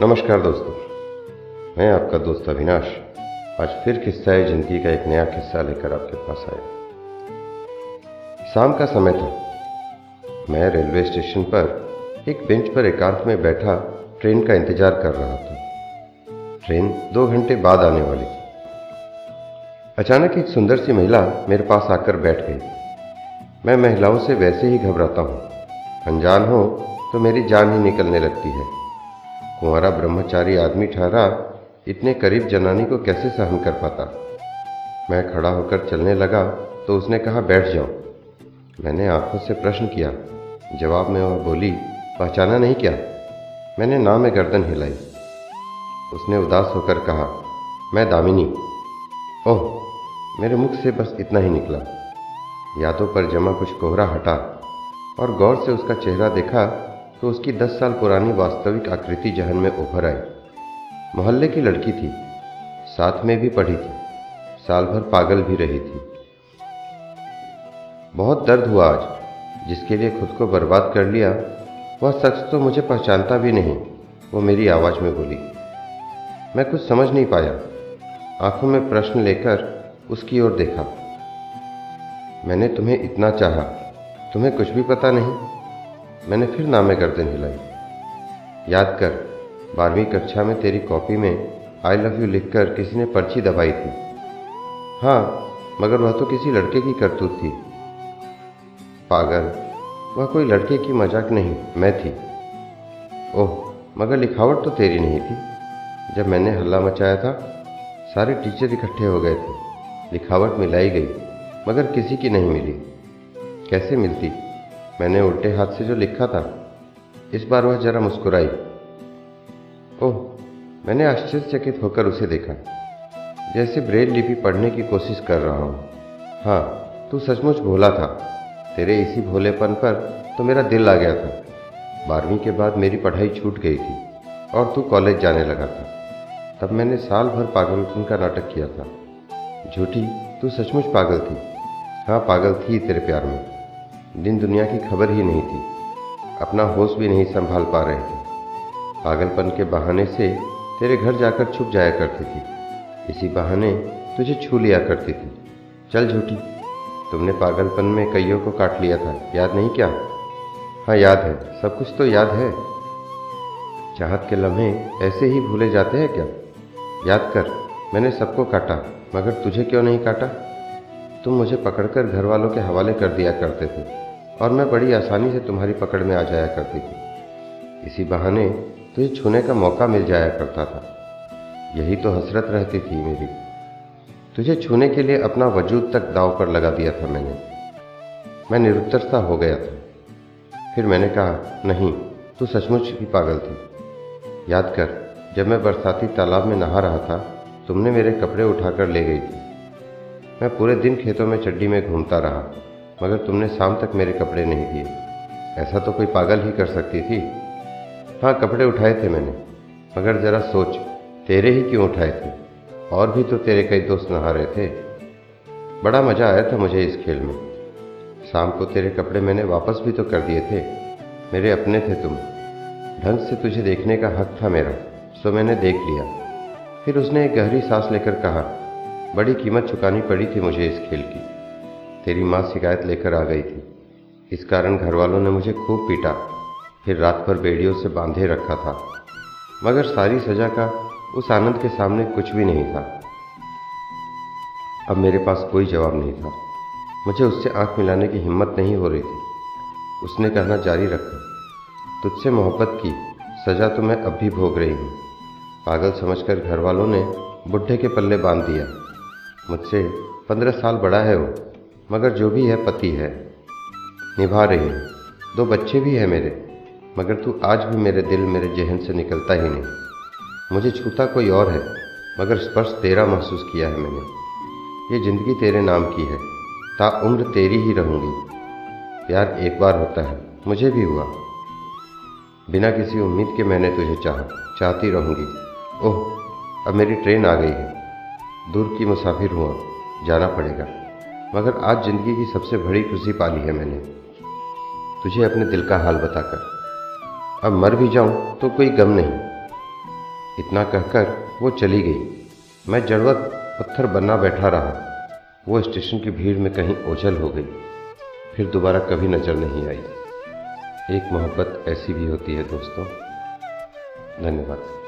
नमस्कार दोस्तों, मैं आपका दोस्त अविनाश आज फिर किस्सा है ज़िंदगी का एक नया किस्सा लेकर आपके पास आया। शाम का समय था। मैं रेलवे स्टेशन पर एक बेंच पर एकांत में बैठा ट्रेन का इंतज़ार कर रहा था। ट्रेन दो घंटे बाद आने वाली थी। अचानक एक सुंदर सी महिला मेरे पास आकर बैठ गई। मैं महिलाओं से वैसे ही घबराता हूँ। अनजान हो तो मेरी जान ही निकलने लगती है। कुंवारा ब्रह्मचारी आदमी ठहरा, इतने करीब जनानी को कैसे सहन कर पाता? मैं खड़ा होकर चलने लगा तो उसने कहा, बैठ जाओ। मैंने आँखों से प्रश्न किया। जवाब में वह बोली, पहचाना नहीं क्या? मैंने नाम में गर्दन हिलाई। उसने उदास होकर कहा, मैं दामिनी। ओह, मेरे मुख से बस इतना ही निकला। यादों पर जमा कुछ कोहरा हटा और गौर से उसका चेहरा देखा तो उसकी दस साल पुरानी वास्तविक आकृति जहन में उभर आई। मोहल्ले की लड़की थी। साथ में भी पढ़ी थी। साल भर पागल भी रही थी। बहुत दर्द हुआ आज। जिसके लिए खुद को बर्बाद कर लिया, वह शख्स तो मुझे पहचानता भी नहीं, वो मेरी आवाज़ में बोली। मैं कुछ समझ नहीं पाया। आँखों में प्रश्न लेकर उसकी ओर देखा। मैंने तुम्हें इतना चाहा, तुम्हें कुछ भी पता नहीं? मैंने फिर नामे गर्दन हिलाई। याद कर, बारहवीं कक्षा में तेरी कॉपी में आई लव यू लिखकर किसी ने पर्ची दबाई थी। हाँ मगर वह तो किसी लड़के की करतूत थी। पागल, वह कोई लड़के की मज़ाक नहीं, मैं थी। ओह, मगर लिखावट तो तेरी नहीं थी। जब मैंने हल्ला मचाया था, सारे टीचर इकट्ठे हो गए थे। लिखावट मिलाई गई, मगर किसी की नहीं मिली। कैसे मिलती? मैंने उल्टे हाथ से जो लिखा था, इस बार वह जरा मुस्कुराई। ओह, मैंने आश्चर्यचकित होकर उसे देखा। जैसे ब्रेल लिपि पढ़ने की कोशिश कर रहा हूँ। हाँ तू सचमुच भोला था। तेरे इसी भोलेपन पर तो मेरा दिल आ गया था। बारहवीं के बाद मेरी पढ़ाई छूट गई थी और तू कॉलेज जाने लगा था। तब मैंने साल भर पागलपन का नाटक किया था। झूठी, तू सचमुच पागल थी। हाँ पागल थी तेरे प्यार में। दिन दुनिया की खबर ही नहीं थी। अपना होश भी नहीं संभाल पा रहे थे। पागलपन के बहाने से तेरे घर जाकर छुप जाया करती थी। इसी बहाने तुझे छू लिया करती थी। चल झूठी, तुमने पागलपन में कईयों को काट लिया था। याद नहीं क्या? हाँ याद है। सब कुछ तो याद है। चाहत के लम्हे ऐसे ही भूले जाते हैं क्या? याद कर, मैंने सबको काटा, मगर तुझे क्यों नहीं काटा? तुम मुझे पकड़कर घर वालों के हवाले कर दिया करते थे। और मैं बड़ी आसानी से तुम्हारी पकड़ में आ जाया करती थी। इसी बहाने तुझे छूने का मौका मिल जाया करता था। यही तो हसरत रहती थी मेरी। तुझे छूने के लिए अपना वजूद तक दाव पर लगा दिया था मैंने। मैं निरुत्तर सा हो गया था। फिर मैंने कहा, नहीं, तू सचमुच ही पागल थी। याद कर, जब मैं बरसाती तालाब में नहा रहा था, तुमने मेरे कपड़े उठाकर ले गई थी। मैं पूरे दिन खेतों में चड्डी में घूमता रहा। मगर तुमने शाम तक मेरे कपड़े नहीं दिए। ऐसा तो कोई पागल ही कर सकती थी। हाँ कपड़े उठाए थे मैंने, मगर ज़रा सोच, तेरे ही क्यों उठाए थे? और भी तो तेरे कई दोस्त नहा रहे थे। बड़ा मज़ा आया था मुझे इस खेल में। शाम को तेरे कपड़े मैंने वापस भी तो कर दिए थे। मेरे अपने थे तुम। ढंग से तुझे देखने का हक था मेरा, सो मैंने देख लिया। फिर उसने एक गहरी सांस लेकर कहा, बड़ी कीमत चुकानी पड़ी थी मुझे इस खेल की। तेरी माँ शिकायत लेकर आ गई थी। इस कारण घर वालों ने मुझे खूब पीटा। फिर रात भर बेड़ियों से बांधे रखा था। मगर सारी सजा का उस आनंद के सामने कुछ भी नहीं था। अब मेरे पास कोई जवाब नहीं था। मुझे उससे आँख मिलाने की हिम्मत नहीं हो रही थी। उसने कहना जारी रखा। तुझसे मोहब्बत की सजा तो मैं अब भी भोग रही हूँ। पागल समझकर घर वालों ने बुढ़े के पल्ले बाँध दिया। मुझसे पंद्रह साल बड़ा है वो। मगर जो भी है पति है। निभा रही। है दो बच्चे भी हैं मेरे। मगर तू आज भी मेरे दिल, मेरे जहन से निकलता ही नहीं। मुझे छूता कोई और है, मगर स्पर्श तेरा महसूस किया है मैंने। ये ज़िंदगी तेरे नाम की है। ता उम्र तेरी ही रहूँगी। प्यार एक बार होता है, मुझे भी हुआ। बिना किसी उम्मीद के मैंने तुझे चाहा, चाहती रहूँगी। ओह, अब मेरी ट्रेन आ गई है। दूर की मुसाफिर हुआ, जाना पड़ेगा। मगर आज ज़िंदगी की सबसे बड़ी खुशी पाली है मैंने। तुझे अपने दिल का हाल बताकर। अब मर भी जाऊँ तो कोई गम नहीं। इतना कहकर वो चली गई। मैं जड़वत पत्थर बना बैठा रहा। वो स्टेशन की भीड़ में कहीं ओझल हो गई। फिर दोबारा कभी नज़र नहीं आई। एक मोहब्बत ऐसी भी होती है दोस्तों। धन्यवाद।